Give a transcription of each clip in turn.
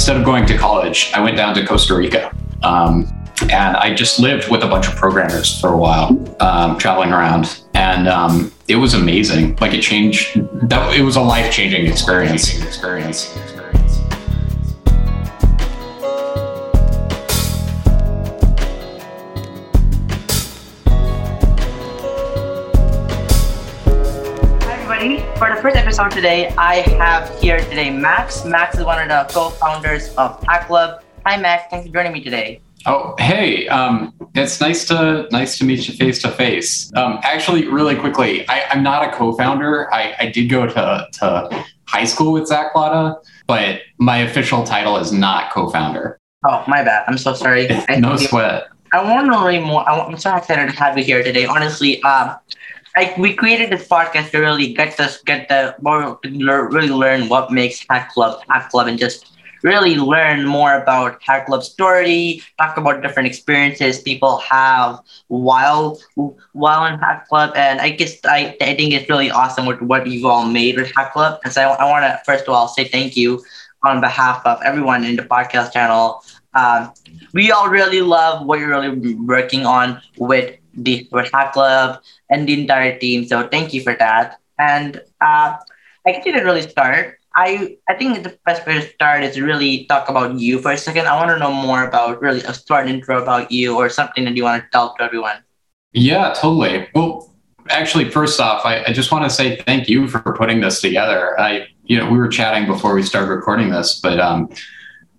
instead of going to college, I went down to Costa Rica. Um, and I just lived with a bunch of programmers for a while, um, traveling around, and um, it was amazing. Like it changed. That it was a life changing experience. Experience. For first episode today, I have here today Max. Max is one of the co-founders of Hack Club. Hi, Max. Thanks for joining me today. Oh, hey, um, it's nice to nice to meet you face to face. Um, actually, really quickly, I, am not a co-founder. I, I did go to, to high school with Zach Latta, but my official title is not co-founder. Oh, my bad. I'm so sorry. no sweat. I want to learn more. I'm so excited to have you here today. Honestly, um, like we created this podcast to really get this, get the more, really learn what makes Hack Club Hack Club, and just really learn more about Hack Club story, talk about different experiences people have while while in Hack Club, and I guess I, I think it's really awesome with what you've all made with Hack Club. And so I, I want to first of all say thank you on behalf of everyone in the podcast channel. Um, we all really love what you're really working on with the Hack Club and the entire team. So thank you for that. And uh, I guess you didn't really start I I think the best way to start is really talk about you for a second. I want to know more about really a start intro about you or something that you want to tell to everyone. Yeah, totally. Well, actually, first off, I, I just want to say thank you for putting this together. I you know we were chatting before we started recording this, but um,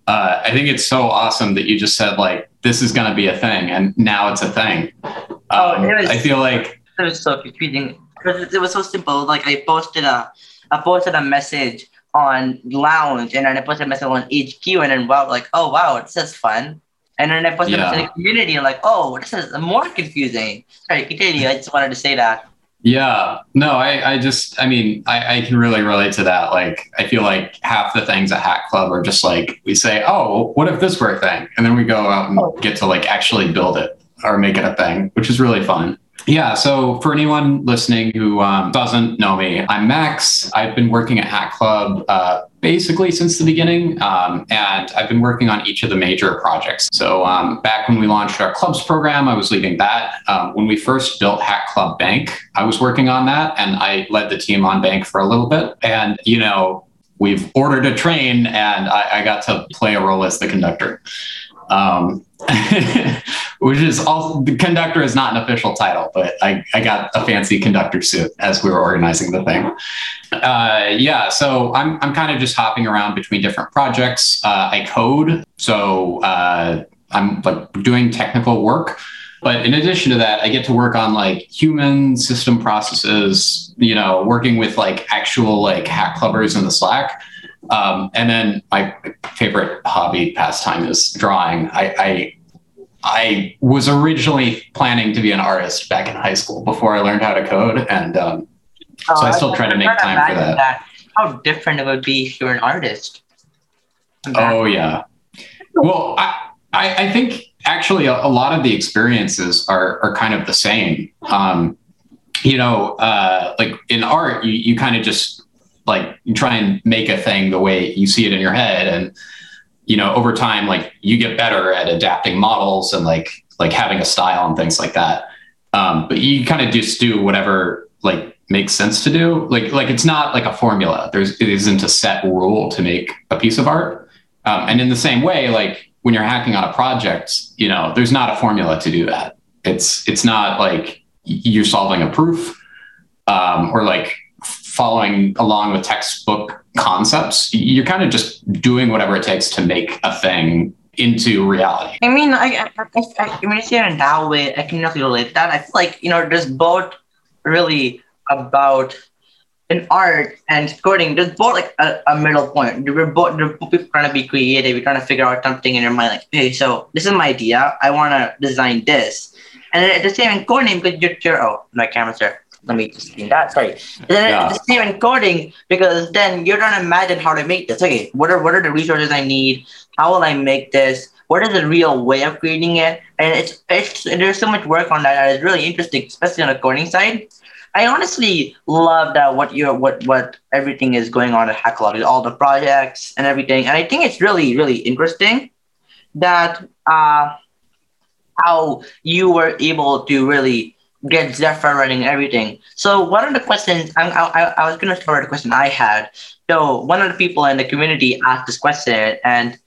uh, I think it's so awesome that you just said like this is going to be a thing, and now it's a thing. Oh, um, oh, was, I feel like it was so confusing because it was so simple. Like I posted a I posted a message on Lounge and then I posted a message on HQ and then wow, like, oh wow, this is fun. And then I posted yeah. in the community and like, oh, this is more confusing. Sorry, continue. I just wanted to say that. Yeah, no, I, I just, I mean, I, I can really relate to that. Like, I feel like half the things at Hack Club are just like, we say, oh, what if this were a thing? And then we go out and oh. get to like actually build it or make it a thing, which is really fun. Yeah. So for anyone listening who um, doesn't know me, I'm Max. I've been working at Hack Club uh, basically since the beginning, um, and I've been working on each of the major projects. So um, back when we launched our clubs program, I was leading that. Um, when we first built Hack Club Bank, I was working on that, and I led the team on Bank for a little bit. And you know, we've ordered a train, and I, I got to play a role as the conductor. Um, which is also the conductor is not an official title, but I, I got a fancy conductor suit as we were organizing the thing. Uh, yeah, so I'm, I'm kind of just hopping around between different projects. Uh, I code, so uh, I'm like doing technical work. But in addition to that, I get to work on like human system processes, you know, working with like actual like hack clubbers in the Slack. Um, and then my favorite hobby pastime is drawing. I, I, I was originally planning to be an artist back in high school before I learned how to code, and um, oh, so I still try to make time for that. that. How different it would be if you're an artist. Oh yeah. Well, I, I, I think actually a, a, lot of the experiences are are kind of the same. Um, you know, uh, like in art, you, you kind of just like you try and make a thing the way you see it in your head. And you know over time like you get better at adapting models and like like having a style and things like that. Um, but you kind of just do whatever like makes sense to do. Like like it's not like a formula. There's it isn't a set rule to make a piece of art. Um, and in the same way like when you're hacking on a project you know there's not a formula to do that. It's it's not like you're solving a proof um, or like following along with textbook concepts. You're kind of just doing whatever it takes to make a thing into reality. I mean, I, I, I, I mean, it's in that way, I can really relate that. I feel like, you know, there's both really about in art and coding, there's both like a, a middle point. We're both, we're both trying to be creative. We're trying to figure out something in your mind, like, hey, so this is my idea. I want to design this. And at the same in coding, because you're, you're oh, my camera's there let me just clean that. Sorry. And then yeah. the same in coding because then you're trying to imagine how to make this. Okay, what are what are the resources I need? How will I make this? What is the real way of creating it? And it's, it's there's so much work on that that is really interesting, especially on the coding side. I honestly love that what you're what what everything is going on at Hack Club, all the projects and everything, and I think it's really really interesting that uh, how you were able to really get Zephyr running everything. So one of the questions I, I, I was going to start with a question I had. So one of the people in the community asked this question, and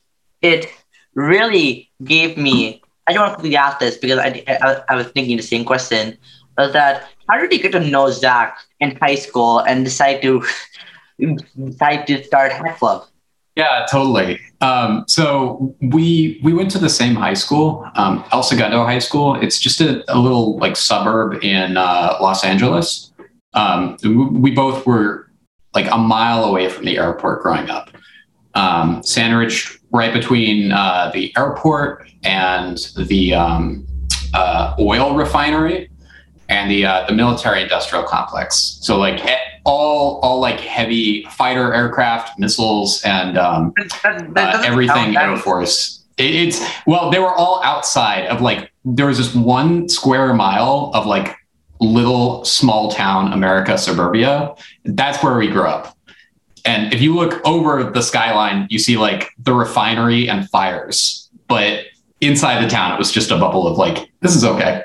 it really gave me. I don't want to ask this because I, I, I was thinking the same question. Was that how did you get to know Zach in high school and decide to decide to start Hack Club? Yeah, totally. Um, so we we went to the same high school, um, El Segundo High School. It's just a, a little like suburb in uh, Los Angeles. Um, we both were like a mile away from the airport growing up. Um, sandwiched right between uh, the airport and the um, uh, oil refinery and the uh, the military industrial complex. So like all all like heavy fighter aircraft, missiles, and um, uh, everything Air Force. It, it's well, they were all outside of like there was this one square mile of like little small town America suburbia. That's where we grew up. And if you look over the skyline, you see like the refinery and fires. But inside the town, it was just a bubble of like, this is okay.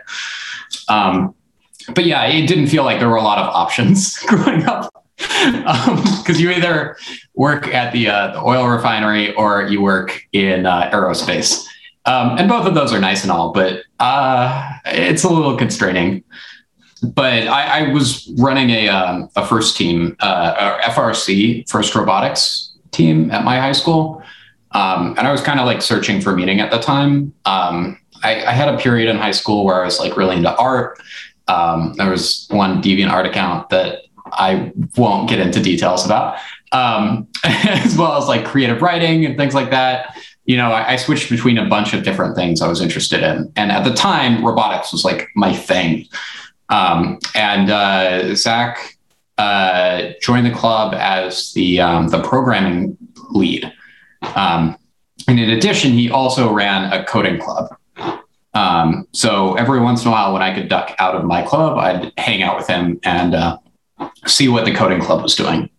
Um, but yeah, it didn't feel like there were a lot of options growing up because um, you either work at the, uh, the oil refinery or you work in uh, aerospace. Um, and both of those are nice and all, but uh, it's a little constraining. But I, I was running a, um, a first team, uh, FRC, first robotics team at my high school. Um, and I was kind of like searching for meaning at the time. Um, I, I, had a period in high school where I was like really into art um, there was one DeviantArt account that I won't get into details about, um, as well as like creative writing and things like that. You know, I, I, switched between a bunch of different things I was interested in, and at the time, robotics was like my thing. Um, and uh, Zach uh, joined the club as the um, the programming lead. Um, and in addition, he also ran a coding club. Um, so every once in a while, when I could duck out of my club, I'd hang out with him and uh, see what the coding club was doing.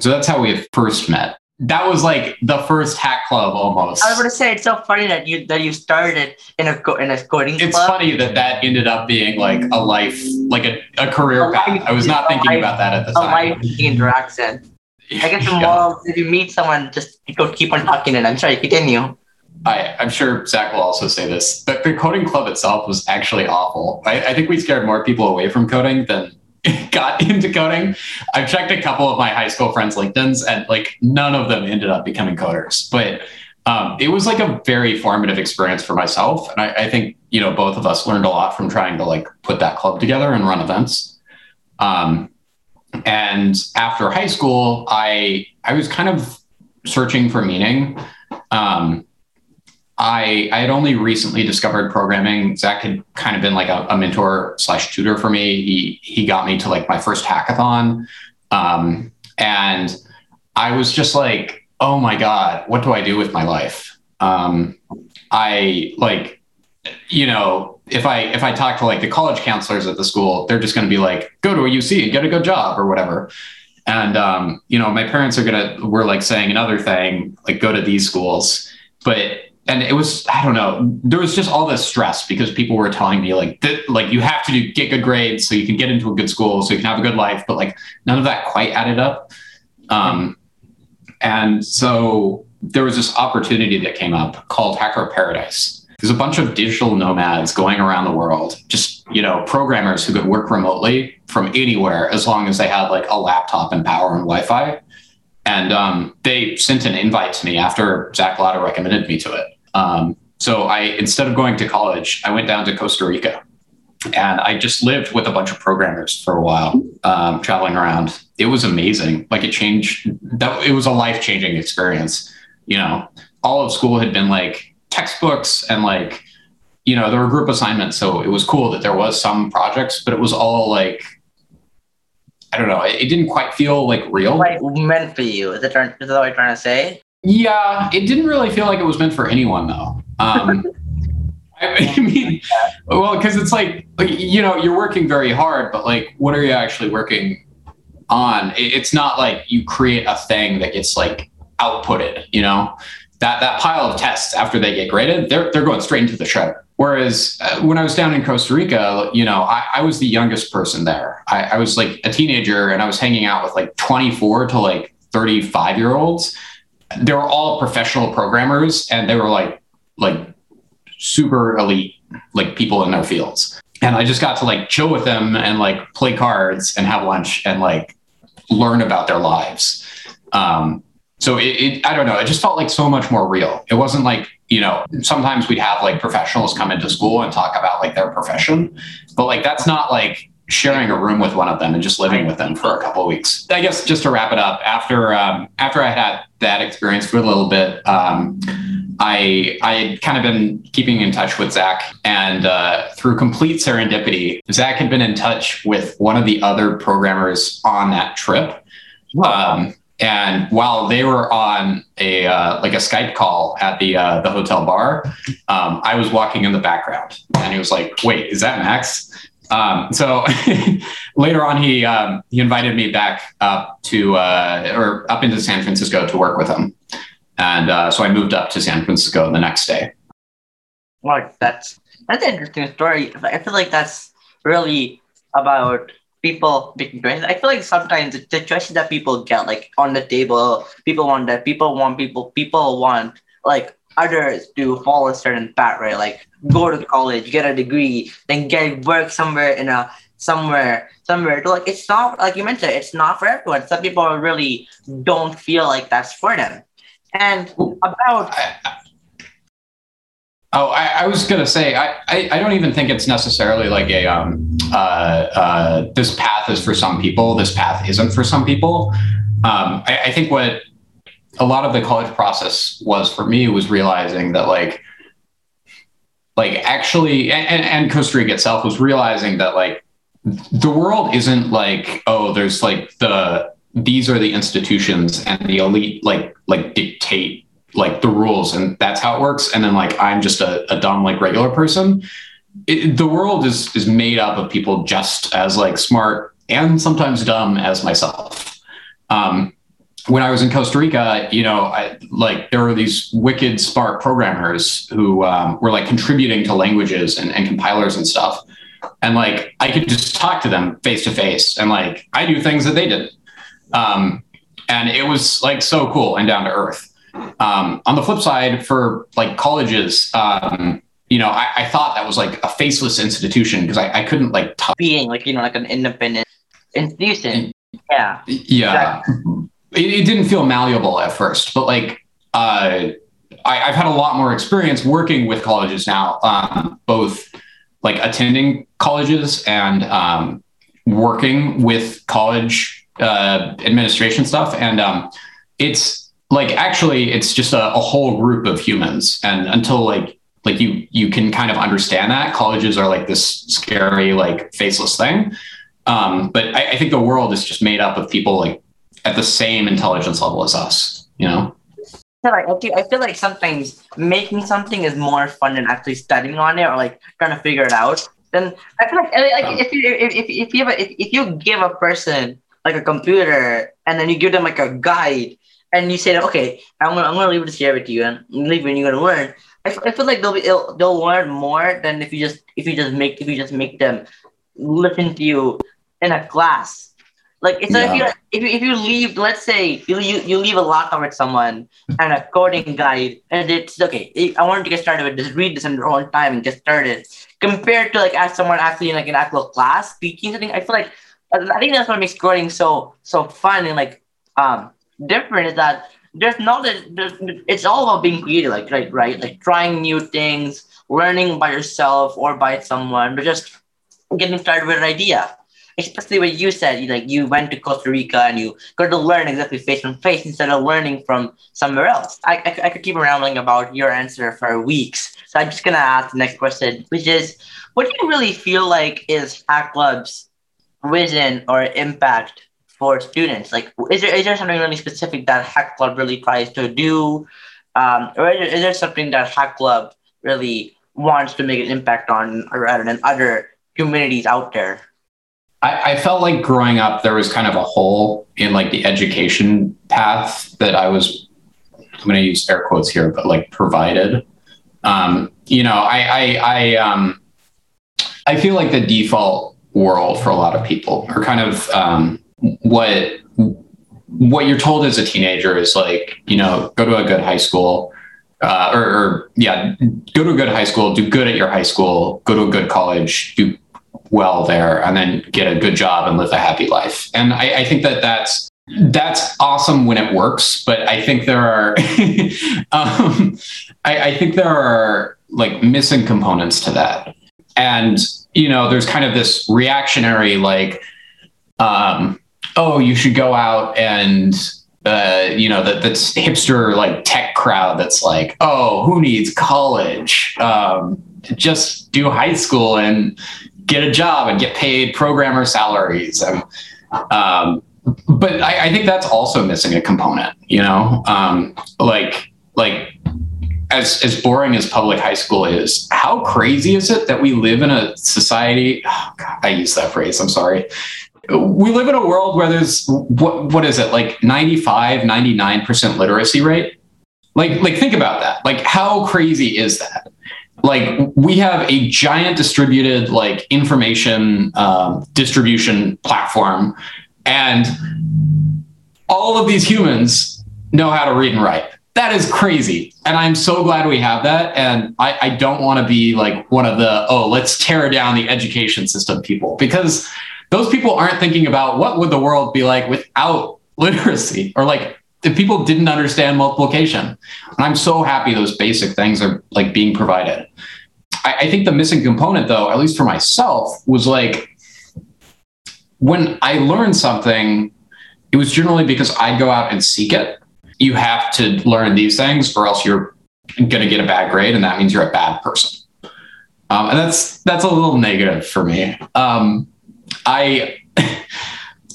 So that's how we first met. That was like the first hack club almost. I was going to say it's so funny that you that you started in a in a coding club. it's club. funny that that ended up being like a life, like a, a career a path. I was not thinking life, about that at the a time. A life interaction. I guess the yeah. if you meet someone, just go keep on talking, and I'm sorry, continue. I, am sure Zach will also say this, but the coding club itself was actually awful. I, I think we scared more people away from coding than got into coding. I've checked a couple of my high school friends' LinkedIn's and like none of them ended up becoming coders. But um, it was like a very formative experience for myself. And I, I, think, you know, both of us learned a lot from trying to like put that club together and run events. Um, and after high school, I I was kind of searching for meaning. Um, I, I had only recently discovered programming. Zach had kind of been like a, a, mentor slash tutor for me. He he got me to like my first hackathon, um, and I was just like, oh my god, what do I do with my life? Um, I like, you know, if I if I talk to like the college counselors at the school, they're just going to be like, go to a UC and get a good job or whatever. And um, you know, my parents are gonna were like saying another thing, like go to these schools, but and it was I don't know there was just all this stress because people were telling me like that like you have to do, get good grades so you can get into a good school so you can have a good life but like none of that quite added up. Um, and so there was this opportunity that came up called Hacker Paradise. There's a bunch of digital nomads going around the world just you know programmers who could work remotely from anywhere as long as they had like a laptop and power and Wi-Fi. And um, they sent an invite to me after Zach Latta recommended me to it. Um, so I, instead of going to college, I went down to Costa Rica and I just lived with a bunch of programmers for a while, um, traveling around. It was amazing. Like it changed that it was a life changing experience. You know, all of school had been like textbooks and like, you know, there were group assignments. So it was cool that there was some projects, but it was all like I don't know. It, didn't quite feel like real. Like meant for you. Is, that what you're trying to say? Yeah, it didn't really feel like it was meant for anyone though. Um, I mean, well, because it's like, you know, you're working very hard, but like, what are you actually working on? It's not like you create a thing that gets like outputted, you know? That, that pile of tests after they get graded, they're, they're going straight into the shredder. Whereas uh, when I was down in Costa Rica, you know, I, I was the youngest person there. I, I was like a teenager and I was hanging out with like 24 to like 35 year olds. They were all professional programmers and they were like, like super elite, like people in their fields. And I just got to like chill with them and like play cards and have lunch and like learn about their lives. Um, so it, it, I don't know, it just felt like so much more real. It wasn't like, you know, sometimes we'd have like professionals come into school and talk about like their profession, but like that's not like sharing a room with one of them and just living with them for a couple of weeks. I guess just to wrap it up, after um, after I had that experience for a little bit, um, I I had kind of been keeping in touch with Zach, and uh, through complete serendipity, Zach had been in touch with one of the other programmers on that trip. Um, and while they were on a uh, like a Skype call at the uh, the hotel bar, um, I was walking in the background, and he was like, "Wait, is that Max?" Um, so later on, he um, he invited me back up to uh, or up into San Francisco to work with him, and uh, so I moved up to San Francisco the next day. Like that's that's an interesting story. I feel like that's really about people making choices. I feel like sometimes the choices that people get, like on the table, people want that. People want people. People want like others to follow a certain path, right? Like go to college, get a degree, then get work somewhere in a somewhere somewhere. Like it's not like you mentioned, it's not for everyone. Some people really don't feel like that's for them. And about Oh, I, I, was gonna say I, I, I, don't even think it's necessarily like a um uh, uh this path is for some people, this path isn't for some people. Um, I, I think what a lot of the college process was for me was realizing that like like actually and, and costa rica itself was realizing that like the world isn't like oh there's like the these are the institutions and the elite like like dictate like the rules and that's how it works. And then like i'm just a, a dumb like regular person. It, the world is is made up of people just as like smart and sometimes dumb as myself. Um, when I was in Costa Rica, you know, I, like there were these wicked smart programmers who um, were like contributing to languages and, and, compilers and stuff. And like I could just talk to them face to face, and like I knew things that they didn't. Um, and it was like so cool and down to earth. Um, on the flip side, for like colleges, um, you know, I, I, thought that was like a faceless institution because I, I, couldn't like talk. being like you know like an independent institution. Yeah. Yeah. Exactly it, it didn't feel malleable at first, but like uh, I, have had a lot more experience working with colleges now, um, both like attending colleges and um, working with college uh, administration stuff. And um, it's like actually, it's just a, a, whole group of humans. And until like like you you can kind of understand that colleges are like this scary like faceless thing. Um, but I, I think the world is just made up of people like at the same intelligence level as us, you know? I feel, I feel like sometimes making something is more fun than actually studying on it or like trying to figure it out. Then I feel like, like if you if, if, if you have a, if, if you give a person like a computer and then you give them like a guide and you say okay I'm gonna I'm gonna leave this here with you and leave when you're gonna learn. I, f- I feel like they'll be they'll, they'll learn more than if you just if you just make if you just make them listen to you in a class like it's yeah. if you if you if you leave, let's say you you, you leave a locker with someone and a coding guide, and it's okay. I wanted to get started with just read this in your own time and get started. Compared to like as someone actually in like an actual class teaching something, I feel like I think that's what makes coding so so fun and like um different is that there's not there's, it's all about being creative, like right right like trying new things, learning by yourself or by someone, but just getting started with an idea especially what you said you like you went to Costa Rica and you got to learn exactly face to face instead of learning from somewhere else. I, I, I could keep rambling about your answer for weeks. So I'm just gonna ask the next question, which is, what do you really feel like is Hack Club's vision or impact for students? Like, is there is there something really specific that Hack Club really tries to do, um, or is there, is there something that Hack Club really wants to make an impact on rather than other communities out there. I, I felt like growing up there was kind of a hole in like the education path that I was I'm going to use air quotes here, but like provided. Um, you know, I, I, I, um, I feel like the default world for a lot of people are kind of um, what what you're told as a teenager is like, you know, go to a good high school, uh, or, or yeah, go to a good high school, do good at your high school, go to a good college, do well there, and then get a good job and live a happy life. And I, I think that that's that's awesome when it works, but I think there are, um, I, I think there are like missing components to that, and you know, there's kind of this reactionary like, um, oh, you should go out and uh, you know, that that's hipster like tech crowd that's like, oh, who needs college? Um, just do high school and get a job and get paid programmer salaries. And, um, but I, I, think that's also missing a component, you know, um, like, like as, as boring as public high school is, how crazy is it that we live in a society? Oh God, I use that phrase. I'm sorry. We live in a world where there's what, what is it? Like 95, 99% literacy rate. Like, like think about that. Like how crazy is that? Like we have a giant distributed like information um, distribution platform and all of these humans know how to read and write. That is crazy and i'm so glad we have that and i, I don't want to be like one of the oh let's tear down the education system people because those people aren't thinking about what would the world be like without literacy or like if people didn't understand multiplication. And I'm so happy those basic things are like being provided. I, I think the missing component, though, at least for myself, was like when I learned something, it was generally because I'd go out and seek it. You have to learn these things, or else you're going to get a bad grade, and that means you're a bad person. Um, and that's that's a little negative for me. Um, I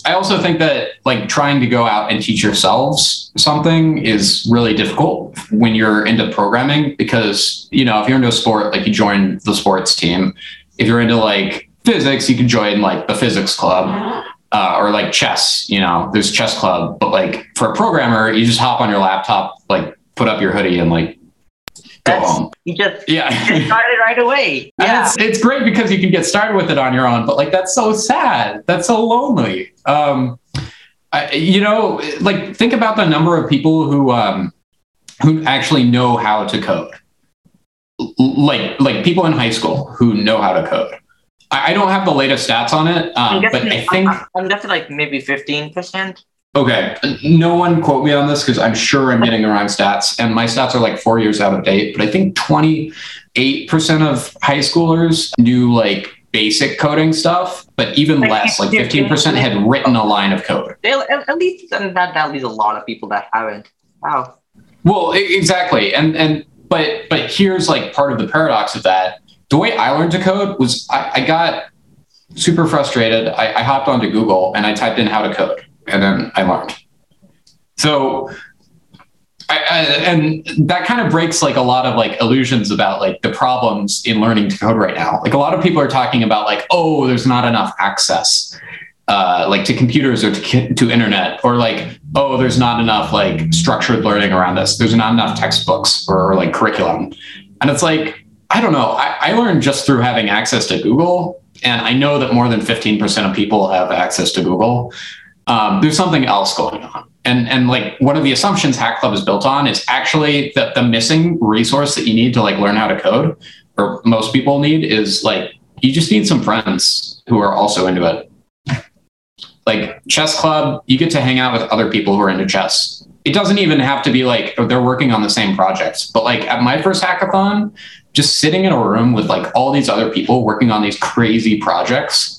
I also think that like trying to go out and teach yourselves something is really difficult when you're into programming because, you know, if you're into a sport, like you join the sports team. If you're into like physics, you can join like the physics club. Uh, or like chess, you know, there's chess club, but like for a programmer, you just hop on your laptop, like put up your hoodie and like home. You just yeah, get started right away. Yeah, it's, it's great because you can get started with it on your own. But like that's so sad. That's so lonely. Um, I, you know, like think about the number of people who um, who actually know how to code. Like like people in high school who know how to code. I, I don't have the latest stats on it, um, but I think I'm, I'm guessing like maybe fifteen percent. Okay. No one quote me on this because I'm sure I'm getting the wrong stats. And my stats are like four years out of date. But I think 28% of high schoolers knew like basic coding stuff, but even like, less, like 15% had written a line of code. At least that, that leaves a lot of people that haven't. Wow. Well, exactly. And, and, but, but here's like part of the paradox of that. The way I learned to code was I, I got super frustrated. I, I hopped onto Google and I typed in how to code and then I learned. So, I, I, and that kind of breaks like a lot of like illusions about like the problems in learning to code right now. Like a lot of people are talking about like, oh, there's not enough access, uh, like to computers or to to internet, or like, oh, there's not enough like structured learning around this. There's not enough textbooks or, like curriculum, and it's like I don't know. I, I learned just through having access to Google, and I know that more than 15% of people have access to Google um, there's something else going on. And, and like one of the assumptions Hack Club is built on is actually that the missing resource that you need to like learn how to code, or most people need, is like you just need some friends who are also into it. Like chess club, you get to hang out with other people who are into chess. It doesn't even have to be like they're working on the same projects. But like at my first hackathon, just sitting in a room with like all these other people working on these crazy projects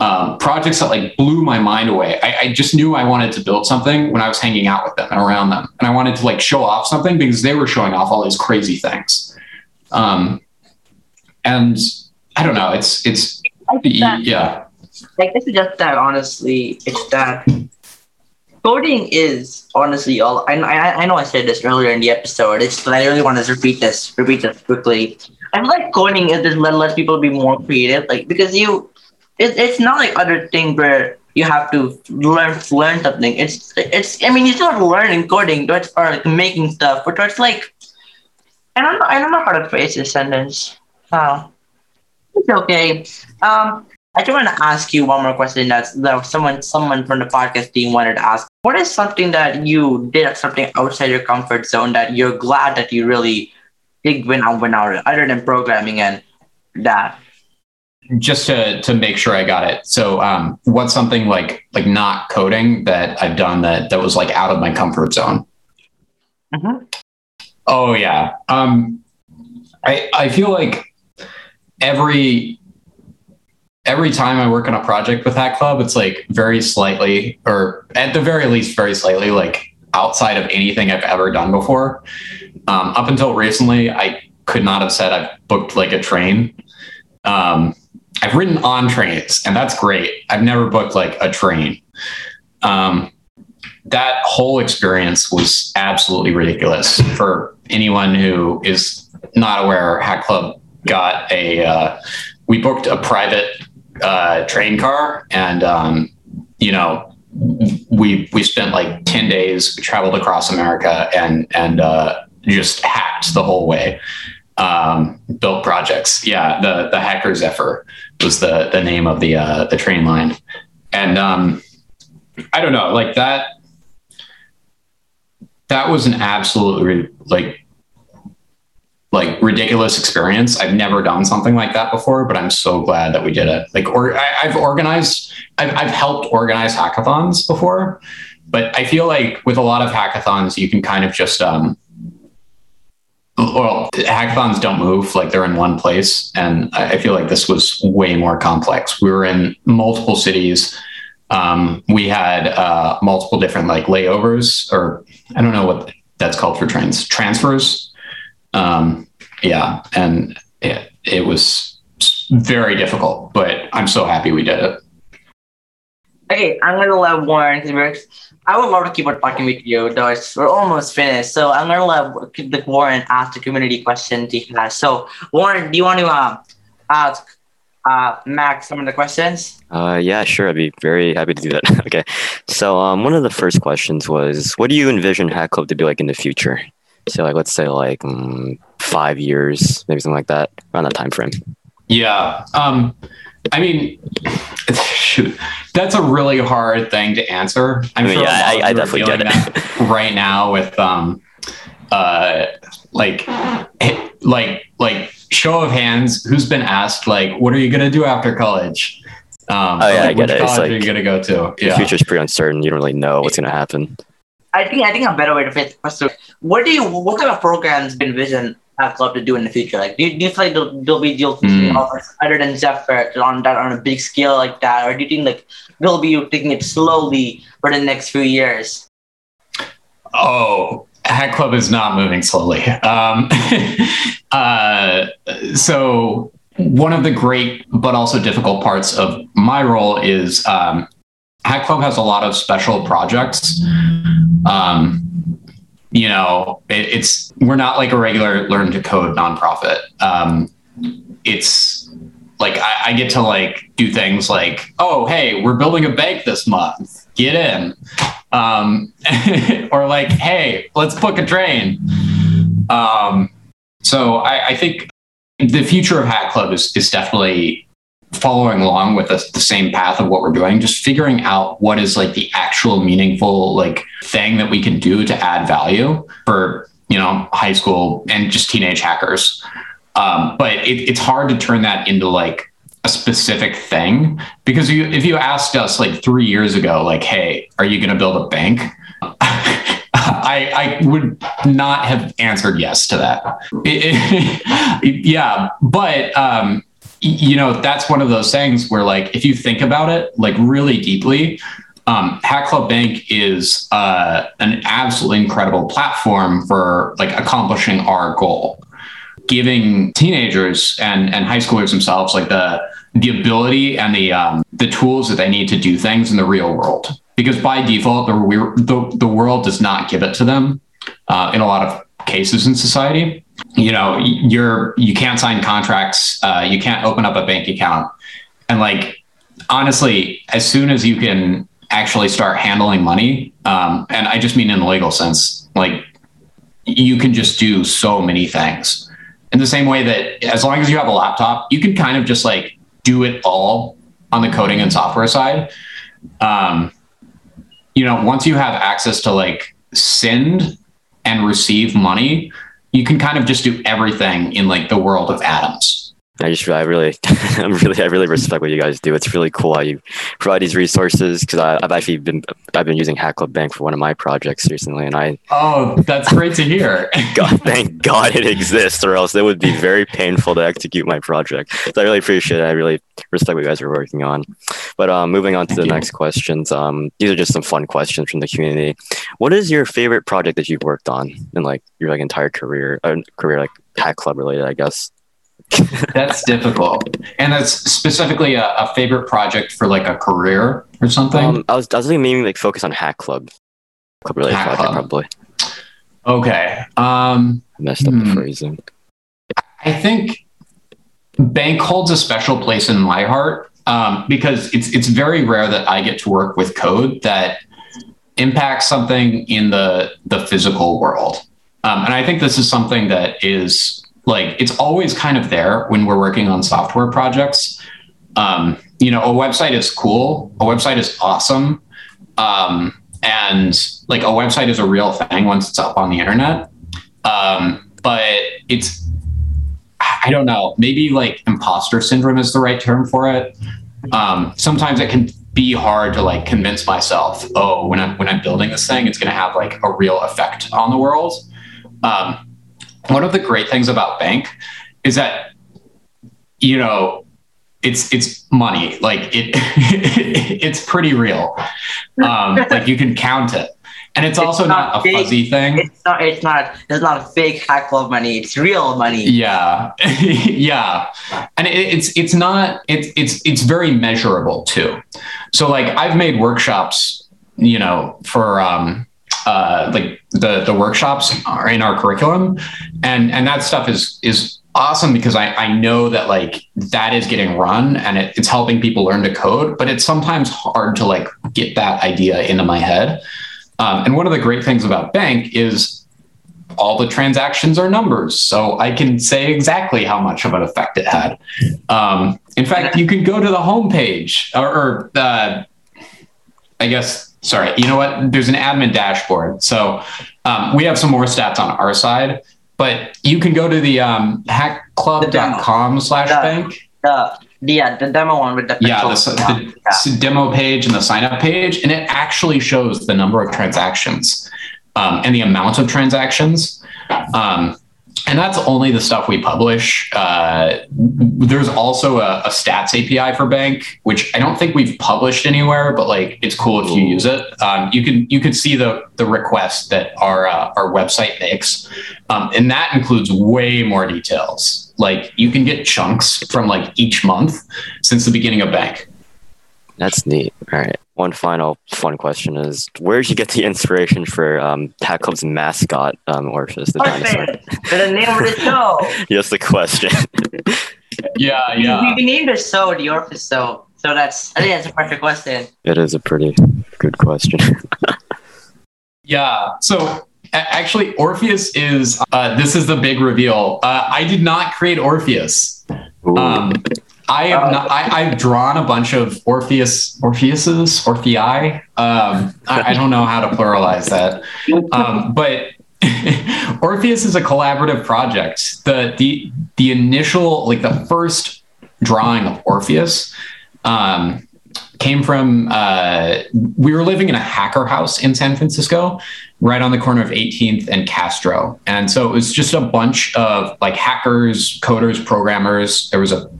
um, projects that like blew my mind away. I, I, just knew I wanted to build something when I was hanging out with them and around them, and I wanted to like show off something because they were showing off all these crazy things. Um, and I don't know. It's it's that, yeah. Like this is just that. Honestly, it's that coding is honestly all. I, I I know I said this earlier in the episode. It's but I really want to repeat this repeat this quickly. I am like coding is just let let people be more creative, like because you, it, it's not like other things where you have to learn learn something. It's it's I mean you still learning coding, but or like making stuff, but it's like I don't know I don't know how to phrase this sentence. Wow. It's okay. Um I just want to ask you one more question that's that someone someone from the podcast team wanted to ask. What is something that you did something outside your comfort zone that you're glad that you really did went out went out other than programming and that? Just to to make sure I got it. So, um, what's something like like not coding that I've done that that was like out of my comfort zone? Mm-hmm. Oh yeah. Um, I I feel like every every time I work on a project with Hack Club, it's like very slightly, or at the very least, very slightly like outside of anything I've ever done before. Um, up until recently, I could not have said I've booked like a train. Um, I've ridden on trains, and that's great. I've never booked like a train. Um, that whole experience was absolutely ridiculous for anyone who is not aware. Hack Club got a uh, we booked a private uh, train car, and um, you know we we spent like ten days. We traveled across America and and uh, just hacked the whole way um, built projects. Yeah, the the Hacker Zephyr was the the name of the uh, the train line, and um, I don't know, like that. That was an absolutely like like ridiculous experience. I've never done something like that before, but I'm so glad that we did it. Like, or I, have organized, I've, I've helped organize hackathons before, but I feel like with a lot of hackathons, you can kind of just um, well, hackathons don't move like they're in one place. And I feel like this was way more complex. We were in multiple cities. Um, we had uh, multiple different like layovers, or I don't know what that's called for trains, transfers. Um, yeah. And it, it was very difficult, but I'm so happy we did it. Okay, I'm gonna let Warren because I would love to keep on talking with you, though it's, we're almost finished. So I'm gonna let the Warren ask the community question he has. So Warren, do you want to uh, ask uh, Max some of the questions? Uh, yeah, sure. I'd be very happy to do that. okay. So um, one of the first questions was, what do you envision Hack Club to be like in the future? So like, let's say like um, five years, maybe something like that, around that time frame. Yeah. Um, I mean, shoot, that's a really hard thing to answer. I'm I mean, sure yeah, I, I definitely get it right now with um, uh, like, like, like show of hands, who's been asked like, what are you gonna do after college? Um, oh yeah, like, I get it. College like, are you gonna go to? Yeah. The future's pretty uncertain. You don't really know what's gonna happen. I think I think a better way to phrase the question: What do you? What kind of programs been envision Hack Club to do in the future? Like, do you, do you feel like there'll, there'll be deals mm. other than Zephyr on that on a big scale like that, or do you think like they'll be taking it slowly for the next few years? Oh, Hack Club is not moving slowly. Um, uh, so one of the great but also difficult parts of my role is um, Hack Club has a lot of special projects. Um, you know, it, it's we're not like a regular learn to code nonprofit. Um, it's like I, I, get to like do things like, oh, hey, we're building a bank this month. Get in. Um, or like, hey, let's book a train. Um, so I, I think the future of Hack Club is, is definitely following along with the, the same path of what we're doing, just figuring out what is like the actual meaningful like thing that we can do to add value for you know high school and just teenage hackers. Um, but it, it's hard to turn that into like a specific thing because you, if you asked us like three years ago, like, hey, are you going to build a bank? I, I would not have answered yes to that. It, it, yeah, but um, you know, that's one of those things where, like, if you think about it, like, really deeply, um, Hack Club Bank is uh, an absolutely incredible platform for like accomplishing our goal, giving teenagers and and high schoolers themselves like the the ability and the um, the tools that they need to do things in the real world. Because by default, the the, the world does not give it to them uh, in a lot of cases in society. You know, you're you can't sign contracts, uh, you can't open up a bank account, and like honestly, as soon as you can actually start handling money, um, and I just mean in the legal sense, like you can just do so many things. In the same way that as long as you have a laptop, you can kind of just like do it all on the coding and software side. Um, you know, once you have access to like send and receive money, you can kind of just do everything in like the world of atoms. I just I really I'm really I really respect what you guys do. It's really cool how you provide these resources because I've actually been I've been using Hack Club Bank for one of my projects recently, and I oh that's great to hear. God, thank God it exists, or else it would be very painful to execute my project. So I really appreciate it. I really respect what you guys are working on. But um, moving on to thank the you. next questions. Um, these are just some fun questions from the community. What is your favorite project that you've worked on in like your like entire career, uh, career like Hack Club related, I guess? That's difficult. And that's specifically a, a, favorite project for like a career or something. Um, I was I was thinking maybe like focus on Hack Club, club related Hack project Club. probably. Okay. Um, I messed up hmm. the phrasing. I think bank holds a special place in my heart um, because it's it's very rare that I get to work with code that impacts something in the the physical world. Um, and I think this is something that is like it's always kind of there when we're working on software projects. Um, you know, a website is cool. A website is awesome. Um, and like a website is a real thing once it's up on the internet. Um, but it's, I don't know, maybe like imposter syndrome is the right term for it. Um, sometimes it can be hard to like convince myself, oh, when I'm when I'm building this thing, it's going to have like a real effect on the world. Um, one of the great things about bank is that you know it's it's money. Like it it's pretty real. Um like you can count it. And it's, it's also not, not, a fuzzy thing. It's not it's not it's not a fake hack club money. It's real money. Yeah. Yeah. And it, it's it's not it's it's it's very measurable too. So like i've made workshops you know for um uh, like the the workshops are in our curriculum, and and that stuff is is awesome because I I know that like that is getting run and it, it's helping people learn to code, but it's sometimes hard to like get that idea into my head. Um, and one of the great things about Bank is all the transactions are numbers, so I can say exactly how much of an effect it had. Um, in fact, you can go to the homepage or, or uh, I guess sorry, you know what? There's an admin dashboard. So um, we have some more stats on our side, but you can go to the um, hackclub.com slash bank. The, yeah, the demo one with the yeah, the, the yeah. demo page and the sign up page, and it actually shows the number of transactions um, and the amount of transactions. Um, and that's only the stuff we publish. Uh, there's also a, a, stats API for Bank, which I don't think we've published anywhere, but like it's cool if you use it. Um, you can you can see the the request that our uh, our website makes, um, and that includes way more details. Like you can get chunks from like each month since the beginning of Bank. That's neat. All right one final fun question is where did you get the inspiration for um, Hack Club's mascot, um, Orpheus the dinosaur? the name of the show. yes, the question. yeah, yeah. We, we named the show the Orpheus show. So that's I think that's a perfect question. It is a pretty good question. yeah. So actually Orpheus is uh, this is the big reveal. Uh, I did not create Orpheus. Um, I have uh, not. I, have drawn a bunch of Orpheus, Orpheuses, Orphei. Um, I, I, don't know how to pluralize that, um, but Orpheus is a collaborative project. The the the initial, like the first drawing of Orpheus, um, came from. Uh, we were living in a hacker house in San Francisco, right on the corner of 18th and Castro, and so it was just a bunch of like hackers, coders, programmers. There was a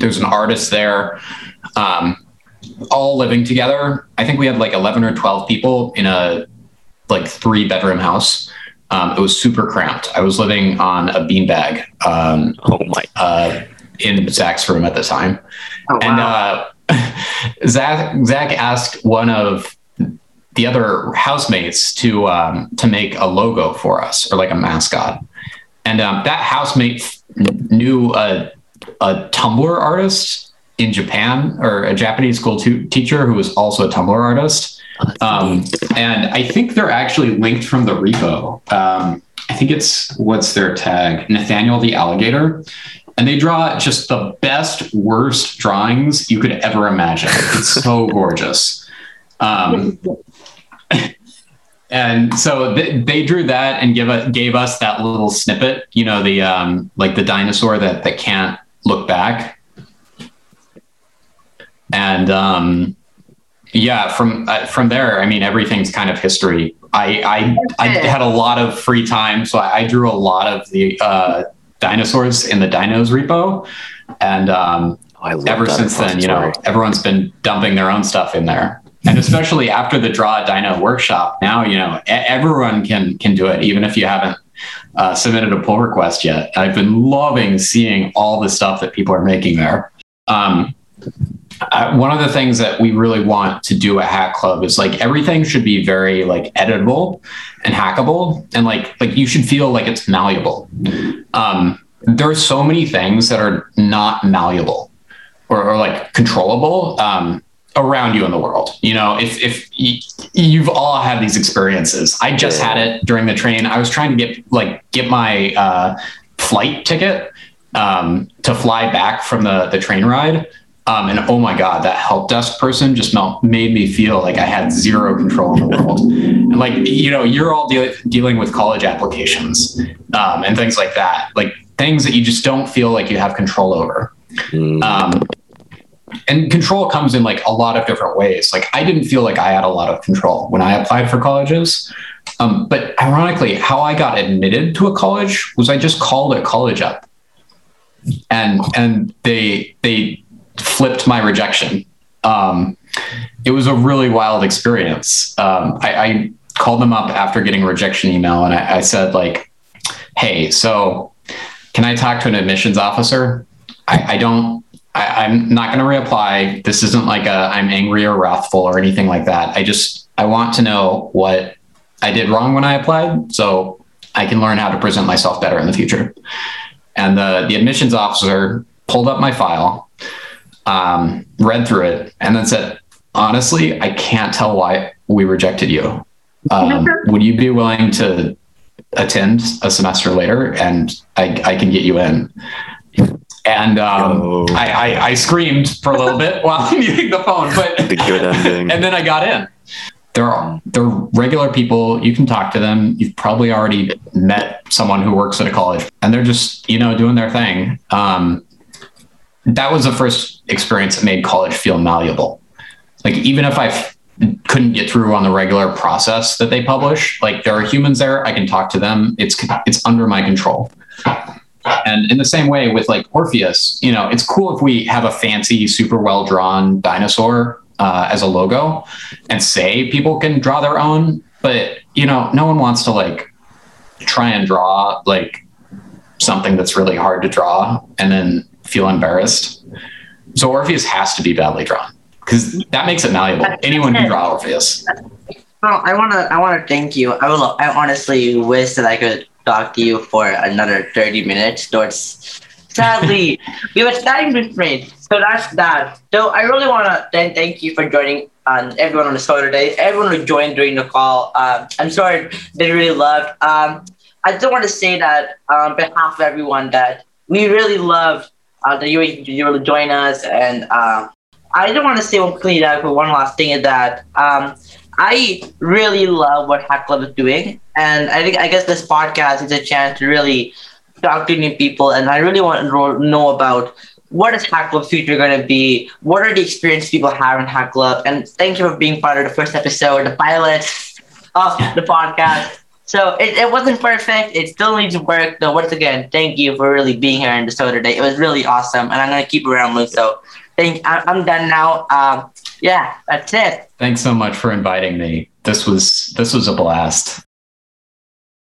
there's an artist there, um, all living together. I think we had like 11 or 12 people in a like three bedroom house. Um, it was super cramped. I was living on a beanbag. Um, oh my! Uh, in Zach's room at the time, oh, wow. and uh, Zach Zach asked one of the other housemates to um, to make a logo for us or like a mascot, and um, that housemate knew a, a Tumblr artist in Japan or a Japanese school tu- teacher who was also a Tumblr artist. Um, and I think they're actually linked from the repo. Um, I think it's what's their tag? Nathaniel the alligator. And they draw just the best, worst drawings you could ever imagine. It's so gorgeous. Um, and so they, they drew that and give a, gave us that little snippet, you know, the um, like the dinosaur that that can't look back. And um, yeah, from uh, from there, I mean, everything's kind of history. I I, I had a lot of free time, so I, I drew a lot of the uh, dinosaurs in the Dinos repo, and um, Oh, ever since then, you know, everyone's been dumping their own stuff in there. And especially after the Draw Dino workshop, now you know everyone can can do it, even if you haven't uh, submitted a pull request yet. I've been loving seeing all the stuff that people are making there. Um, uh, one of the things that we really want to do at Hack Club is like everything should be very like editable and hackable, and like like you should feel like it's malleable. Um, there are so many things that are not malleable or, or like controllable um, around you in the world. You know, if if y- you've all had these experiences, I just had it during the train. I was trying to get like get my uh, flight ticket um, to fly back from the the train ride. Um, and oh my god, that help desk person just mel- made me feel like I had zero control in the world. And like you know, you're all deal- dealing with college applications um, and things like that, like things that you just don't feel like you have control over. Mm, Um, and control comes in like a lot of different ways. Like I didn't feel like I had a lot of control when I applied for colleges. Um, but ironically, how I got admitted to a college was I just called a college up, and and they they flipped my rejection. Um, it was a really wild experience. Um, I, I called them up after getting a rejection email, and I, I said like, "Hey, so can I talk to an admissions officer? I, I don't I, I'm not going to reapply. This isn't like a I'm angry or wrathful or anything like that. I just I want to know what I did wrong when I applied, so I can learn how to present myself better in the future. And the the admissions officer pulled up my file, um, read through it, and then said, "Honestly, I can't tell why we rejected you. Um, would you be willing to attend a semester later, and I, I can get you in?" And um. I, I, I screamed for a little bit while I'm using the phone, but the good ending. and then I got in. They're they're regular people. You can talk to them. You've probably already met someone who works at a college, and they're just you know doing their thing. Um, that was the first experience that made college feel malleable. Like even if I f- couldn't get through on the regular process that they publish, like there are humans there. I can talk to them. It's it's under my control. And in the same way with like Orpheus, you know, it's cool if we have a fancy, super well drawn dinosaur uh, as a logo and say people can draw their own, but you know, no one wants to like try and draw like something that's really hard to draw and then feel embarrassed. So Orpheus has to be badly drawn because that makes it malleable. Anyone can draw Orpheus. Well, I wanna I wanna thank you. I will I honestly wish that I could talk to you for another 30 minutes. Towards sadly we were starting to train. So that's that. So I really wanna then thank you for joining um, everyone on the show today. Everyone who joined during the call. Um, I'm sorry they really loved. Um, I just want to say that on behalf of everyone that we really loved uh, that you you were to join us and uh, I just want to say one clean out for one last thing is that um, I really love what Hack Club is doing, and I think I guess this podcast is a chance to really talk to new people, and I really want to know about what is Hack Club's future going to be, what are the experiences people have in Hack Club, and thank you for being part of the first episode, the pilot of the podcast. So it, it wasn't perfect. It still needs work. So once again, thank you for really being here in the show today. It was really awesome, and I'm gonna keep around, Luke. So thank. I, I'm done now. Um, yeah, that's it. Thanks so much for inviting me. This was this was a blast.